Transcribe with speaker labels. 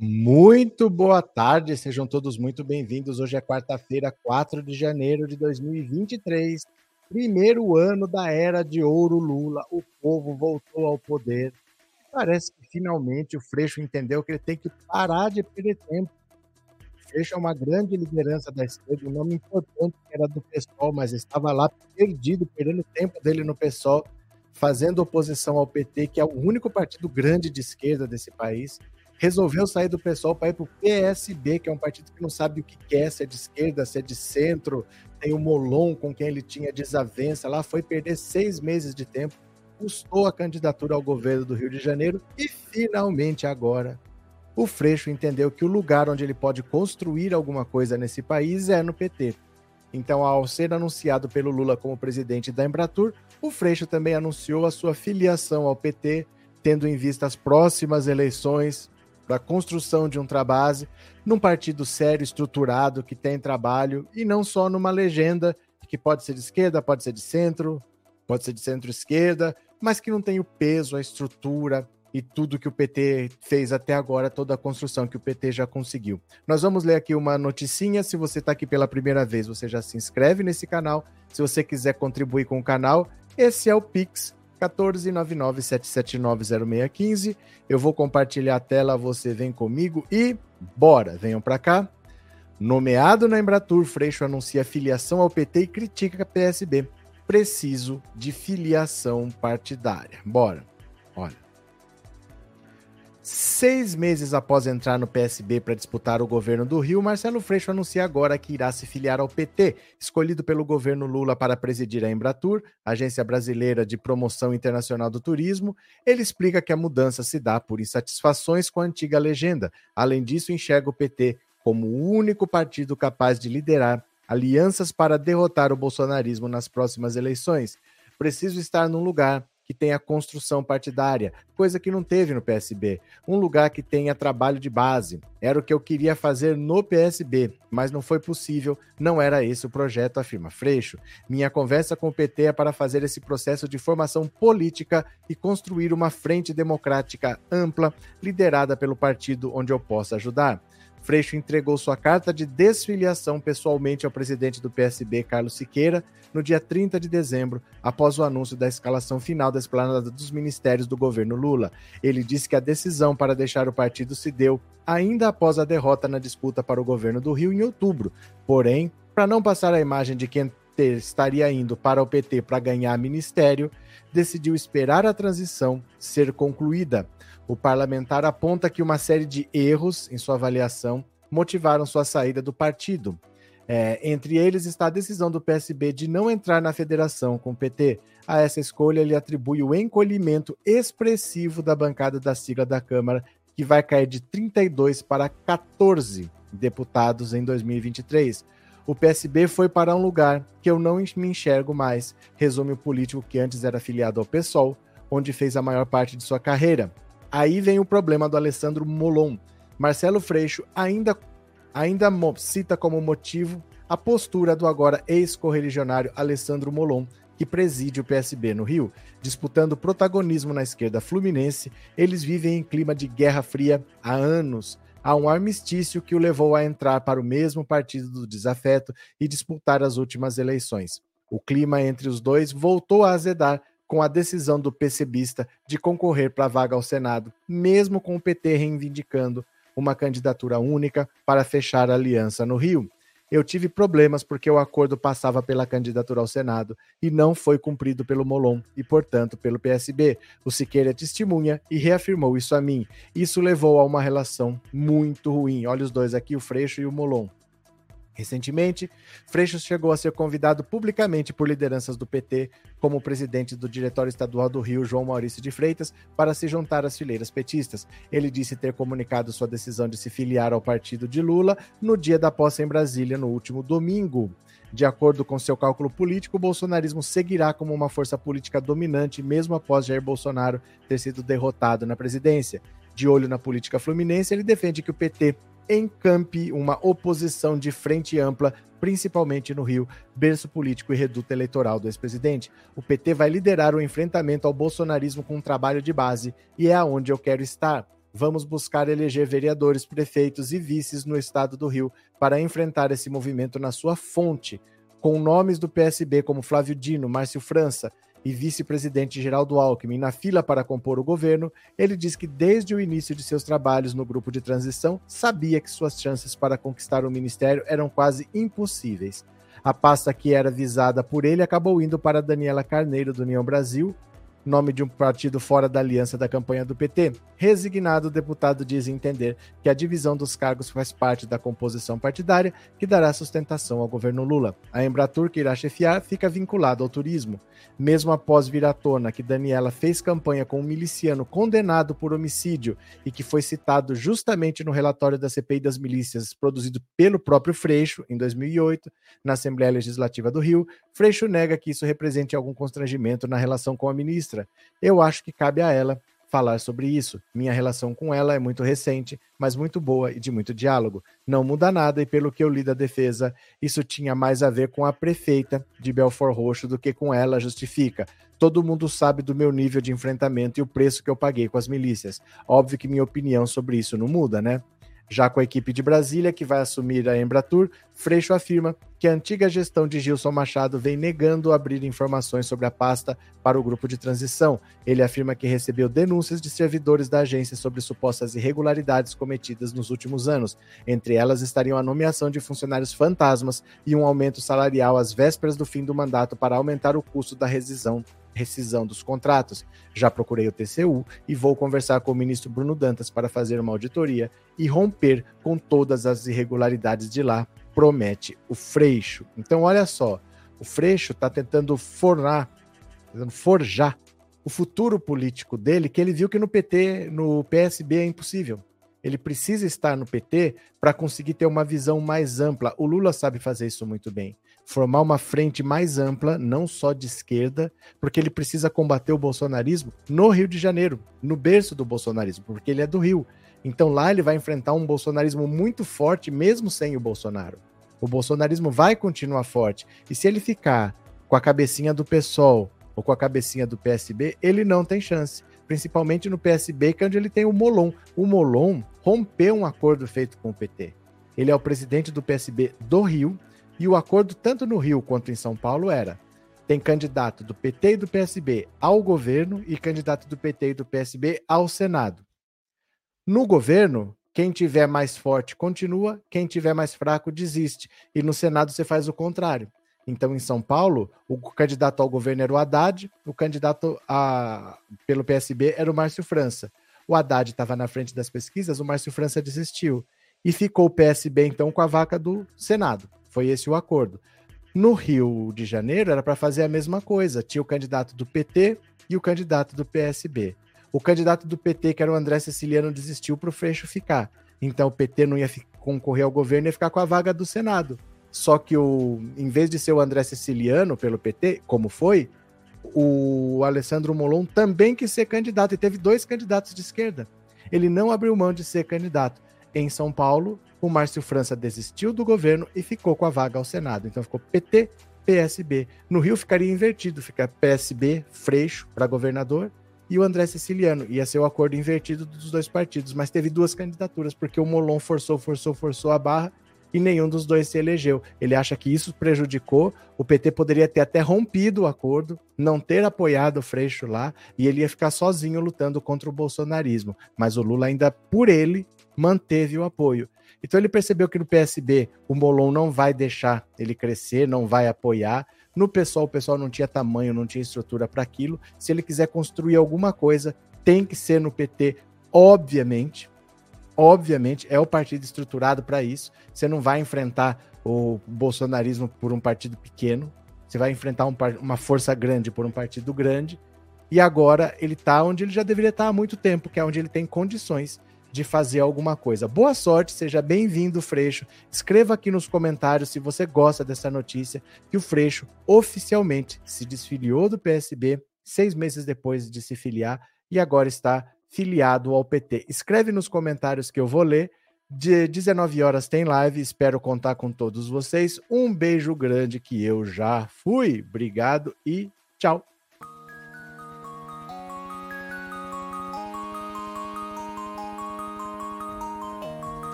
Speaker 1: Muito boa tarde, sejam todos muito bem-vindos. Hoje é quarta-feira, 4 de janeiro de 2023, primeiro ano da era de ouro Lula. O povo voltou ao poder. Parece que finalmente o Freixo entendeu que ele tem que parar de perder tempo. O Freixo é uma grande liderança da esquerda, um nome importante que era do PSOL, mas estava lá perdido, perdendo tempo dele no PSOL, fazendo oposição ao PT, que é o único partido grande de esquerda desse país resolveu sair do pessoal para ir para o PSB, que é um partido que não sabe o que quer, se é de esquerda, se é de centro. Tem o Molon, com quem ele tinha desavença lá, foi perder seis meses de tempo, custou a candidatura ao governo do Rio de Janeiro e finalmente agora o Freixo entendeu que o lugar onde ele pode construir alguma coisa nesse país é no PT. Então, ao ser anunciado pelo Lula como presidente da Embratur, o Freixo também anunciou a sua filiação ao PT, tendo em vista as próximas eleições para a construção de um trabalho num partido sério, estruturado, que tem trabalho, e não só numa legenda que pode ser de esquerda, pode ser de centro, pode ser de centro-esquerda, mas que não tem o peso, a estrutura e tudo que o PT fez até agora, toda a construção que o PT já conseguiu. Nós vamos ler aqui uma noticinha. Se você está aqui pela primeira vez, você já se inscreve nesse canal. Se você quiser contribuir com o canal, esse é o Pix 14997790615. Eu vou compartilhar a tela, você vem comigo e bora, venham para cá. Nomeado na Embratur, Freixo anuncia filiação ao PT e critica a PSB. Preciso de filiação partidária. Bora. Olha. Seis meses após entrar no PSB para disputar o governo do Rio, Marcelo Freixo anuncia agora que irá se filiar ao PT, escolhido pelo governo Lula para presidir a Embratur, Agência Brasileira de Promoção Internacional do Turismo. Ele explica que a mudança se dá por insatisfações com a antiga legenda. Além disso, enxerga o PT como o único partido capaz de liderar alianças para derrotar o bolsonarismo nas próximas eleições. Preciso estar num lugar que tenha construção partidária, coisa que não teve no PSB. Um lugar que tenha trabalho de base. Era o que eu queria fazer no PSB, mas não foi possível, não era esse o projeto, afirma Freixo. Minha conversa com o PT é para fazer esse processo de formação política e construir uma frente democrática ampla, liderada pelo partido onde eu possa ajudar. Freixo entregou sua carta de desfiliação pessoalmente ao presidente do PSB, Carlos Siqueira, no dia 30 de dezembro, após o anúncio da escalação final da esplanada dos ministérios do governo Lula. Ele disse que a decisão para deixar o partido se deu ainda após a derrota na disputa para o governo do Rio em outubro. Porém, para não passar a imagem de quem estaria indo para o PT para ganhar ministério, decidiu esperar a transição ser concluída. O parlamentar aponta que uma série de erros em sua avaliação motivaram sua saída do partido. É, entre eles está a decisão do PSB de não entrar na federação com o PT. A essa escolha, ele atribui o encolhimento expressivo da bancada da sigla da Câmara, que vai cair de 32 para 14 deputados em 2023. O PSB foi para um lugar que eu não me enxergo mais, resume o político que antes era afiliado ao PSOL, onde fez a maior parte de sua carreira. Aí vem o problema do Alessandro Molon. Marcelo Freixo ainda ainda cita como motivo a postura do agora ex-correligionário Alessandro Molon, que preside o PSB no Rio. Disputando protagonismo na esquerda fluminense, eles vivem em clima de guerra fria há anos. Há um armistício que o levou a entrar para o mesmo partido do desafeto e disputar as últimas eleições. O clima entre os dois voltou a azedar com a decisão do PCBista de concorrer para a vaga ao Senado, mesmo com o PT reivindicando uma candidatura única para fechar a aliança no Rio. Eu tive problemas porque o acordo passava pela candidatura ao Senado e não foi cumprido pelo Molon e, portanto, pelo PSB. O Siqueira testemunha e reafirmou isso a mim. Isso levou a uma relação muito ruim. Olha os dois aqui, o Freixo e o Molon. Recentemente, Freixo chegou a ser convidado publicamente por lideranças do PT, como o presidente do Diretório Estadual do Rio, João Maurício de Freitas, para se juntar às fileiras petistas. Ele disse ter comunicado sua decisão de se filiar ao partido de Lula no dia da posse em Brasília, no último domingo. De acordo com seu cálculo político, o bolsonarismo seguirá como uma força política dominante, mesmo após Jair Bolsonaro ter sido derrotado na presidência. De olho na política fluminense, ele defende que o PT encampe uma oposição de frente ampla, principalmente no Rio, berço político e reduto eleitoral do ex-presidente. O PT vai liderar o enfrentamento ao bolsonarismo com um trabalho de base e é aonde eu quero estar. Vamos buscar eleger vereadores, prefeitos e vices no estado do Rio para enfrentar esse movimento na sua fonte, com nomes do PSB como Flávio Dino, Márcio França e vice-presidente Geraldo Alckmin na fila para compor o governo, ele diz que desde o início de seus trabalhos no grupo de transição, sabia que suas chances para conquistar o ministério eram quase impossíveis. A pasta que era visada por ele acabou indo para Daniela Carneiro, do União Brasil, nome de um partido fora da aliança da campanha do PT. Resignado, o deputado diz entender que a divisão dos cargos faz parte da composição partidária que dará sustentação ao governo Lula. A Embratur, que irá chefiar, fica vinculada ao turismo. Mesmo após vir à tona que Daniela fez campanha com um miliciano condenado por homicídio e que foi citado justamente no relatório da CPI das milícias produzido pelo próprio Freixo em 2008, na Assembleia Legislativa do Rio, Freixo nega que isso represente algum constrangimento na relação com a ministra. Eu acho que cabe a ela falar sobre isso. Minha relação com ela é muito recente, mas muito boa e de muito diálogo. Não muda nada e pelo que eu li da defesa, isso tinha mais a ver com a prefeita de Belfort Roxo do que com ela, justifica. Todo mundo sabe do meu nível de enfrentamento e o preço que eu paguei com as milícias. Óbvio que minha opinião sobre isso não muda, né? Já com a equipe de Brasília, que vai assumir a Embratur, Freixo afirma que a antiga gestão de Gilson Machado vem negando abrir informações sobre a pasta para o grupo de transição. Ele afirma que recebeu denúncias de servidores da agência sobre supostas irregularidades cometidas nos últimos anos. Entre elas estariam a nomeação de funcionários fantasmas e um aumento salarial às vésperas do fim do mandato para aumentar o custo da rescisão rescisão dos contratos. Já procurei o TCU e vou conversar com o ministro Bruno Dantas para fazer uma auditoria e romper com todas as irregularidades de lá, promete o Freixo. Então, olha só, o Freixo está tentando fornar, tentando forjar o futuro político dele, que ele viu que no PT, no PSB é impossível. Ele precisa estar no PT para conseguir ter uma visão mais ampla. O Lula sabe fazer isso muito bem formar uma frente mais ampla, não só de esquerda, porque ele precisa combater o bolsonarismo no Rio de Janeiro, no berço do bolsonarismo, porque ele é do Rio. Então lá ele vai enfrentar um bolsonarismo muito forte, mesmo sem o Bolsonaro. O bolsonarismo vai continuar forte. E se ele ficar com a cabecinha do PSOL ou com a cabecinha do PSB, ele não tem chance. Principalmente no PSB, que é onde ele tem o Molon. O Molon rompeu um acordo feito com o PT. Ele é o presidente do PSB do Rio, e o acordo, tanto no Rio quanto em São Paulo, era: tem candidato do PT e do PSB ao governo e candidato do PT e do PSB ao Senado. No governo, quem tiver mais forte continua, quem tiver mais fraco desiste. E no Senado você faz o contrário. Então, em São Paulo, o candidato ao governo era o Haddad, o candidato a, pelo PSB era o Márcio França. O Haddad estava na frente das pesquisas, o Márcio França desistiu. E ficou o PSB, então, com a vaca do Senado. Foi esse o acordo. No Rio de Janeiro era para fazer a mesma coisa. Tinha o candidato do PT e o candidato do PSB. O candidato do PT, que era o André Siciliano, desistiu para o Freixo ficar. Então o PT não ia concorrer ao governo, ia ficar com a vaga do Senado. Só que o, em vez de ser o André Siciliano pelo PT, como foi, o Alessandro Molon também quis ser candidato e teve dois candidatos de esquerda. Ele não abriu mão de ser candidato em São Paulo o Márcio França desistiu do governo e ficou com a vaga ao Senado. Então ficou PT, PSB. No Rio ficaria invertido, fica PSB, Freixo para governador e o André Siciliano. Ia ser o acordo invertido dos dois partidos, mas teve duas candidaturas, porque o Molon forçou, forçou, forçou a barra e nenhum dos dois se elegeu. Ele acha que isso prejudicou. O PT poderia ter até rompido o acordo, não ter apoiado o Freixo lá, e ele ia ficar sozinho lutando contra o bolsonarismo. Mas o Lula, ainda por ele, manteve o apoio. Então ele percebeu que no PSB o Molon não vai deixar ele crescer, não vai apoiar. No pessoal, o pessoal não tinha tamanho, não tinha estrutura para aquilo. Se ele quiser construir alguma coisa, tem que ser no PT, obviamente. Obviamente, é o partido estruturado para isso. Você não vai enfrentar o bolsonarismo por um partido pequeno. Você vai enfrentar um, uma força grande por um partido grande. E agora ele está onde ele já deveria estar tá há muito tempo, que é onde ele tem condições de fazer alguma coisa. Boa sorte, seja bem-vindo, Freixo. Escreva aqui nos comentários se você gosta dessa notícia que o Freixo oficialmente se desfiliou do PSB seis meses depois de se filiar e agora está filiado ao PT. Escreve nos comentários que eu vou ler. De 19 horas tem live, espero contar com todos vocês. Um beijo grande que eu já fui. Obrigado e tchau.